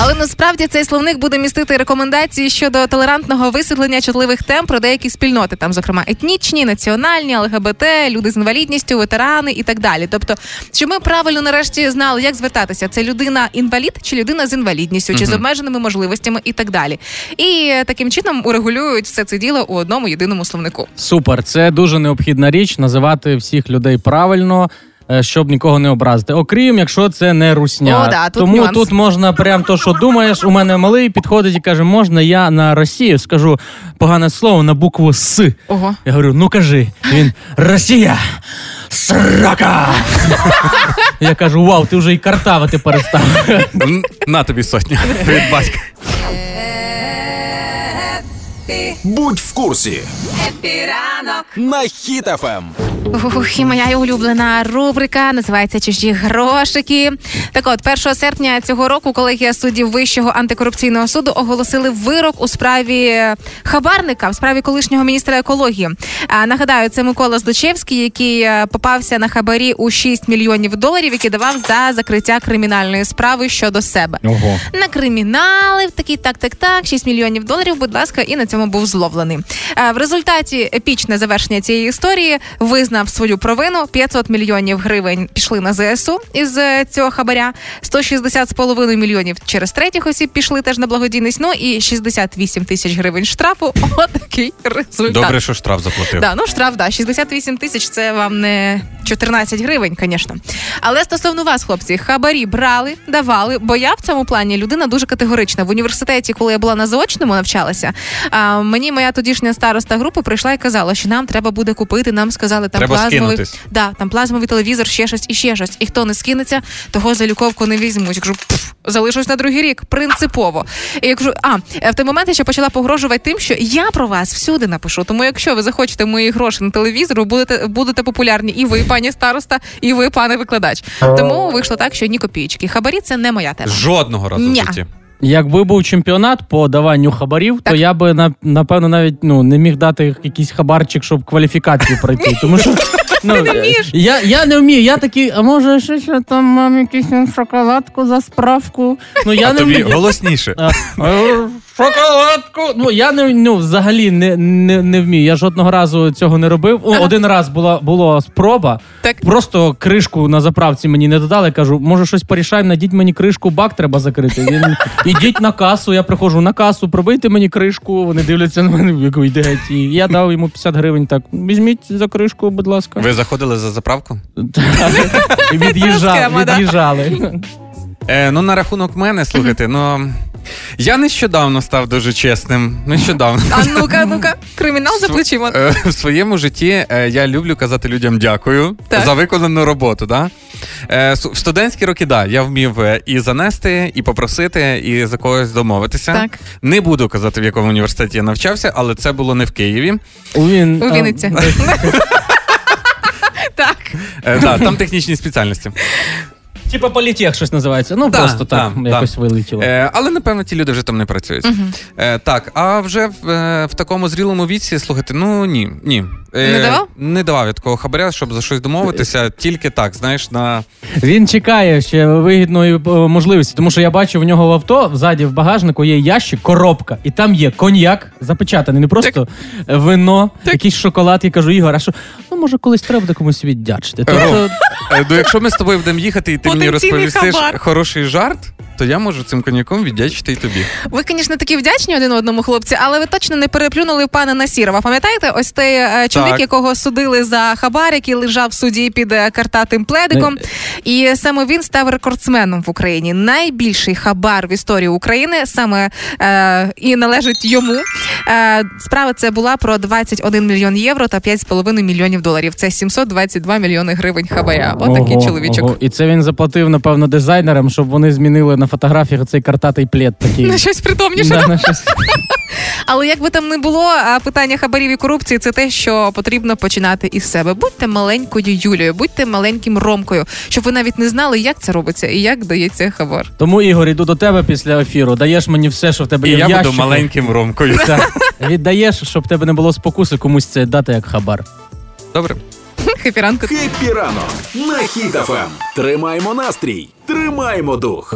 Але насправді цей словник буде містити рекомендації щодо толерантного висвітлення чутливих тем про деякі спільноти, там, зокрема, етнічні, національні, ЛГБТ, люди з інвалідністю, ветерани і так далі. Тобто, щоб ми правильно нарешті знали, як звертатися, це людина інвалід чи людина з інвалідністю, чи з обмеженими можливостями і так далі. І таким чином урегулюють все це діло у одному єдиному словнику. Супер, це дуже необхідна річ називати всіх людей правильно. Е, Щоб нікого не образити, окрім якщо це не русня. О, да, тут Тому нюанс. тут можна прям то, що думаєш. У мене малий підходить і каже: можна я на Росію скажу погане слово на букву С. Ого. Я говорю, ну кажи. Він Росія! Срака! Я кажу, вау, ти вже і картавити перестав. На тобі сотню від батька. Будь в курсі. На Хіт FM. Ух, і моя улюблена рубрика називається Чужі грошики. Так от, 1 серпня цього року колегія суддів Вищого антикорупційного суду оголосили вирок у справі хабарника, в справі колишнього міністра екології. А, нагадаю, це Микола Злочевський, який е, попався на хабарі у 6 мільйонів доларів, які давав за закриття кримінальної справи щодо себе. Ого. На кримінали такий так, так, так, 6 мільйонів доларів, будь ласка, і на цьому був зловлений. Е, В результаті епічне завершення цієї історії визнав свою провину. 500 мільйонів гривень пішли на ЗСУ із е, цього хабаря. 160,5 мільйонів через третіх осіб пішли теж на благодійність. Ну і 68 тисяч гривень штрафу. Отакий результат. Добре, що штраф заплатив. Да, ну штраф, да, 68 тисяч це вам не 14 гривень, звісно. Але стосовно вас, хлопці, хабарі брали, давали, бо я в цьому плані людина дуже категорична. В університеті, коли я була на заочному, навчалася, а, мені моя тодішня староста групи прийшла і казала, що нам треба буде купити. Нам сказали там Треба плазмовий, скинутись. да, там плазмовий телевізор, ще щось і ще щось. І хто не скинеться, того за люковку не візьмуть. Я кажу, «Пф, залишусь на другий рік, принципово. І я кажу, а е, в той момент я ще почала погрожувати тим, що я про вас всюди напишу. Тому якщо ви захочете мої гроші на телевізор, ви будете будете популярні і ви, пані староста, і ви, пане викладач. Тому вийшло так, що ні копійки. Хабарі це не моя тема. Жодного разу Ня. в житті. Якби був чемпіонат по даванню хабарів, Так. то я би на- напевно навіть ну не міг дати якийсь хабарчик, щоб кваліфікацію пройти. Тому що ну? Я, я не вмію. Я такий, а може ще, ще там мам якусь шоколадку за справку. Ну я А не тобі вмію. голосніше. А, Шоколадку. Ну я не ну взагалі не, не, не вмію. Я жодного разу цього не робив. О, один раз була була спроба. Так. Просто кришку на заправці мені не додали. Кажу, може щось порішаємо, надіть мені кришку, бак треба закрити. Він ідіть на касу. Я приходжу на касу, пробийте мені кришку. Вони дивляться на мене, яку йде. І я дав йому 50 гривень. Так, візьміть за кришку, будь ласка. Ви заходили за заправку? Від'їжджали. Е, ну, на рахунок мене, слухайте, ну. Я нещодавно став дуже чесним. Нещодавно. А ну-ка, ну-ка, кримінал за плечима. В своєму житті е, я люблю казати людям дякую Так. за виконану роботу. Да? Е, В студентські роки, да, я вмів е, і занести, і попросити, і за когось домовитися. Так. Не буду казати, в якому університеті я навчався, але це було не в Києві. У, він, У Вінниці. Так. Там технічні спеціальності. Типа політех щось називається. Ну Да, просто так да, якось да. вилетіло. Е, але напевно ті люди вже там не працюють. Е, так, а вже в, е, в такому зрілому віці, слухайте, ну ні, ні. Е, Не давав? Не давав я такого хабаря, щоб за щось домовитися, тільки так, знаєш, на Він чекає ще вигідної е, можливості, тому що я бачу в нього в авто ззаді в багажнику є ящик, коробка, і там є коньяк запечатаний, не просто вино, якийсь шоколад. Я кажу, Ігор, а що ну може колись треба буде комусь віддячити. Тобто, Е, Ну, якщо ми з тобою будемо їхати, і ти мені Потенційний розповістиш хабар. хороший жарт, то я можу цим коньяком віддячити і тобі. Ви, звісно, такі вдячні один одному, хлопці, але ви точно не переплюнули пана Насірова. Пам'ятаєте, ось той е, чоловік, Так. якого судили за хабар, який лежав в суді під е, картатим пледиком. І саме він став рекордсменом в Україні. Найбільший хабар в історії України саме е, і належить йому. Е, справа це була про 21 мільйон євро та 5,5 мільйонів доларів. Це 722 мільйони гривень хабаря. Отакий ого, чоловічок. ого. І це він заплатив, напевно, дизайнерам, щоб вони змінили на фотографіях цей картатий плед такий. На щось притомніше. Да, на щось. Але як би там не було, а, питання хабарів і корупції це те, що потрібно починати із себе. Будьте маленькою Юлією, будьте маленьким Ромкою, щоб ви навіть не знали, як це робиться і як дається хабар. Тому, Ігор, іду до тебе після ефіру. Даєш мені все, що в тебе І є в я ящику. буду маленьким ромкою. Так. Віддаєш, щоб в тебе не було спокуси комусь це дати як хабар. Добре. Хеппі ранок. Хеппі ранок на Хіт FM. Тримаємо настрій, тримаємо дух.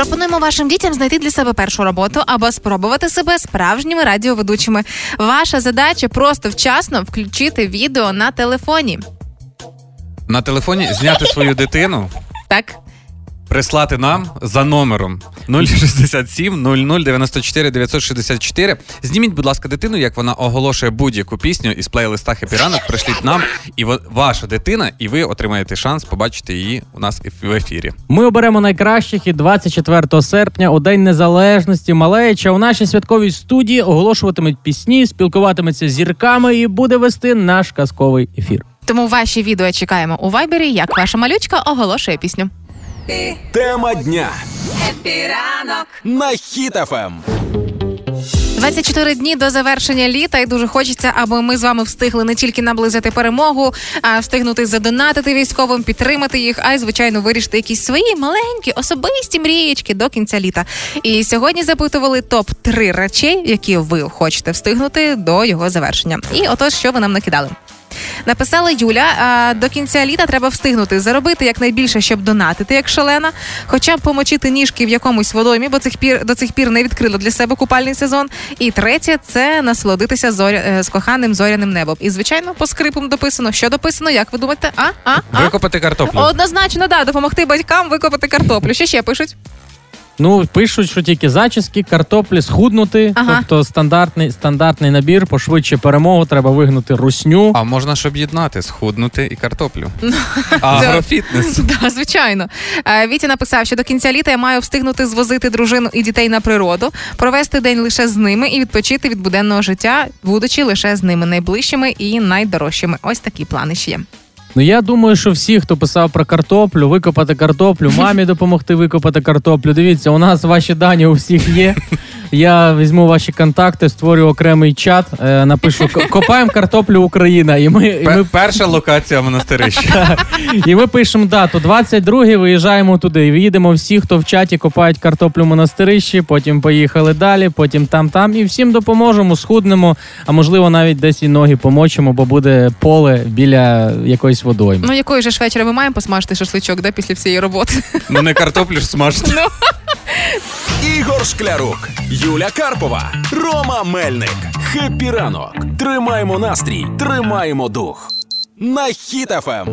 Пропонуємо вашим дітям знайти для себе першу роботу або спробувати себе справжніми радіоведучими. Ваша задача просто вчасно включити відео на телефоні. На телефоні зняти свою дитину, Так. Прислати нам за номером 067 00 94 964. Зніміть, будь ласка, дитину, як вона оголошує будь-яку пісню із плейлиста «Хеппі ранок», Пришліть нам, і во- ваша дитина, і ви отримаєте шанс побачити її у нас в ефірі. Ми оберемо найкращих і 24 серпня у День Незалежності Малеча у нашій святковій студії оголошуватимуть пісні, спілкуватиметься з зірками і буде вести наш казковий ефір. Тому ваші відео чекаємо у вайбері, як ваша малючка оголошує пісню. Тема дня на Хіт FM. 24 дні до завершення літа, і дуже хочеться, аби ми з вами встигли не тільки наблизити перемогу, а встигнути задонатити військовим, підтримати їх, а й звичайно вирішити якісь свої маленькі особисті мрієчки до кінця літа. І сьогодні запитували топ 3 речей, які ви хочете встигнути до його завершення. І отож, що ви нам накидали. Написала Юля, а, до кінця літа треба встигнути заробити якнайбільше, щоб донатити, як шалена, хоча б помочити ніжки в якомусь водоймі, бо цих пір до цих пір не відкрила для себе купальний сезон. І третє це насолодитися зоря е, з коханим зоряним небом. І звичайно, по скрипам дописано. Що дописано? Як ви думаєте? А? А? а? Викопати картоплю. Однозначно, да, допомогти батькам викопати картоплю. Що ще пишуть? Ну, пишуть, що тільки зачіски, картоплі, схуднути. Ага. Тобто стандартний, стандартний набір, пошвидше перемогу, треба вигнути русню. А можна ж об'єднати, схуднути і картоплю. Агрофітнес. Да, звичайно. Е, Вітя написав, що до кінця літа я маю встигнути звозити дружину і дітей на природу, провести день лише з ними і відпочити від буденного життя, будучи лише з ними найближчими і найдорожчими. Ось такі плани ще є. Ну я думаю, що всі, хто писав про картоплю, викопати картоплю, мамі допомогти викопати картоплю. Дивіться, у нас ваші дані у всіх є. Я візьму ваші контакти, створю окремий чат, е, напишу копаємо картоплю Україна. І ми, і ми, Перша локація монастирища. і ми пишемо дату 22-й, виїжджаємо туди. І їдемо всі, хто в чаті копають картоплю монастирищі, потім поїхали далі, потім там, там. І всім допоможемо, схуднемо, а можливо навіть десь і ноги помочимо, бо буде поле біля якоїсь водойми. Ну якої же ж вечора ми маємо посмажити шашличок, да, після всієї роботи? Ну не картоплю ж смажити. Ігор Шклярук, Юля Карпова, Рома Мельник. Хеппі ранок. Тримаємо настрій, тримаємо дух. На Ем.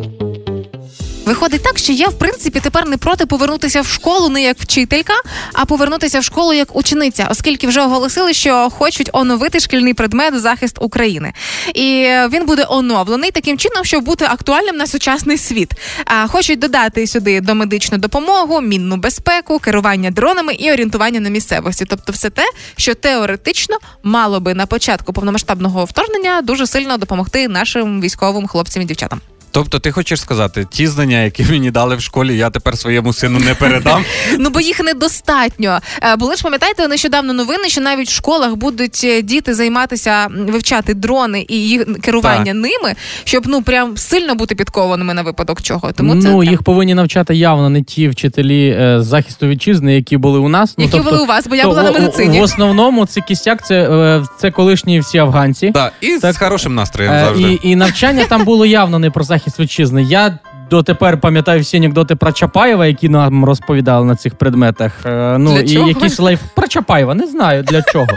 Виходить так, що я в принципі тепер не проти повернутися в школу не як вчителька, а повернутися в школу як учениця, оскільки вже оголосили, що хочуть оновити шкільний предмет захист України. І він буде оновлений таким чином, щоб бути актуальним на сучасний світ. А хочуть додати сюди домедичну допомогу, мінну безпеку, керування дронами і орієнтування на місцевості. Тобто, все те, що теоретично мало би на початку повномасштабного вторгнення дуже сильно допомогти нашим військовим хлопцям і дівчатам. Тобто, ти хочеш сказати, ті знання, які мені дали в школі, я тепер своєму сину не передам. Ну бо їх недостатньо. Е, Були ж пам'ятаєте нещодавно новини, що навіть в школах будуть е, діти займатися вивчати дрони і їх керування Так. ними, щоб ну прям сильно бути підкованими на випадок чого. Тому це ну, їх повинні навчати явно не ті вчителі е, з захисту вітчизни, які були у нас. які ну, тобто, були у вас, бо я то була на медицині. В основному це кістяк, це, е, це колишні всі афганці. Так, і Так. з хорошим настроєм Е, завжди. і, і навчання там було явно не про захист вітчизни. Я дотепер пам'ятаю всі анекдоти про Чапаєва, які нам розповідали на цих предметах. Е, ну Для і чого? якісь лайф про Чапаєва, не знаю для чого.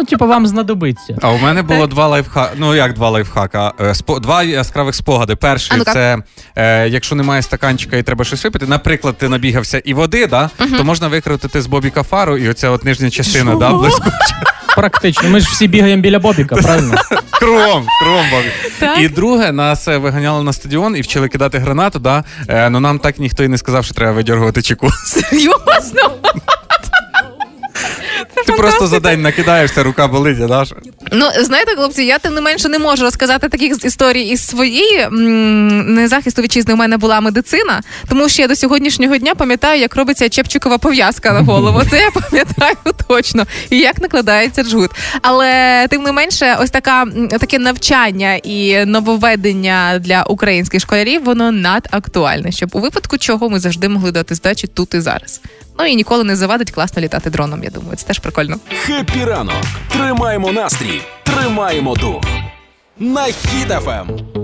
Ну, типу, вам знадобиться. А у мене було два лайфхака. Ну як два лайфхака? Е, Спо... Два яскравих спогади. Перший А ну-ка. це е, якщо немає стаканчика і треба щось випити. Наприклад, ти набігався і води, да, то можна викрутити з Бобіка фару, і оця от нижня частина, да, блискуча. Практично. Ми ж всі бігаємо біля Бобіка, правильно? Кругом, кругом Бобік. І друге, нас е, виганяли на стадіон і вчили кидати гранату, да. Е, ну нам так ніхто і не сказав, що треба видергувати чеку. Серйозно? Ти просто за день накидаєшся, рука болить, а даш. Ну знаєте, хлопці, я тим не менше не можу розказати таких історій із своєї м, не захисту вітчизни. У мене була медицина, тому що я до сьогоднішнього дня пам'ятаю, як робиться чепчикова пов'язка на голову. Це я пам'ятаю точно. І як накладається джгут. Але тим не менше, ось така таке навчання і нововведення для українських школярів, воно надактуальне, щоб у випадку чого ми завжди могли дати здачі тут і зараз. Ну і ніколи не завадить класно літати дроном. Я думаю, це теж прикольно. Хеппі ранок. Тримаємо настрій, тримаємо дух. На Хіт FM.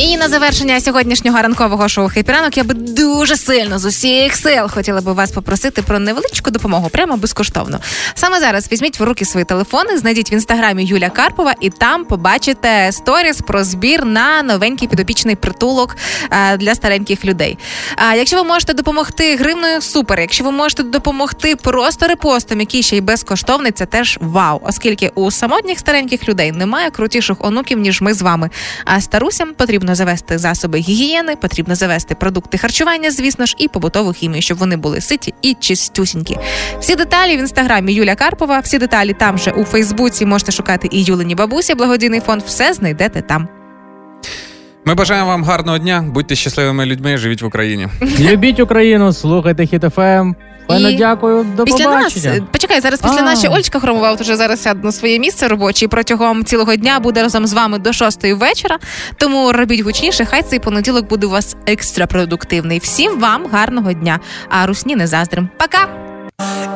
І на завершення сьогоднішнього ранкового шоу «Хеппі ранок» я би дуже сильно з усіх сил хотіла би вас попросити про невеличку допомогу, прямо безкоштовно. Саме зараз візьміть в руки свої телефони, знайдіть в інстаграмі Юля Карпова, і там побачите сторіс про збір на новенький підопічний притулок е, для стареньких людей. А якщо ви можете допомогти гривною, супер. Якщо ви можете допомогти просто репостом, який ще й безкоштовний, це теж вау, оскільки у самотніх стареньких людей немає крутіших онуків, ніж ми з вами. А старусям потрібно завести засоби гігієни, потрібно завести продукти харчування, звісно ж, і побутову хімію, щоб вони були ситі і чистюсінькі. Всі деталі в інстаграмі Юля Карпова, всі деталі там же у Фейсбуці можете шукати і Юлині бабусі, благодійний фонд. Все знайдете там. Ми бажаємо вам гарного дня, будьте щасливими людьми, живіть в Україні. Любіть Україну, слухайте Хіт-ФМ. Файно І дякую. До після побачення. е, почекай, зараз після А. нас ще Ольчка Хромова от уже зараз сяде на своє місце робоче і протягом цілого дня буде разом з вами до шостої вечора. Тому робіть гучніше, хай цей понеділок буде у вас екстра продуктивний. Всім вам гарного дня. А русні не заздрим. Пока!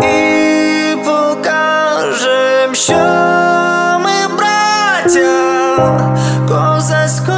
і покажем, що ми браття козацького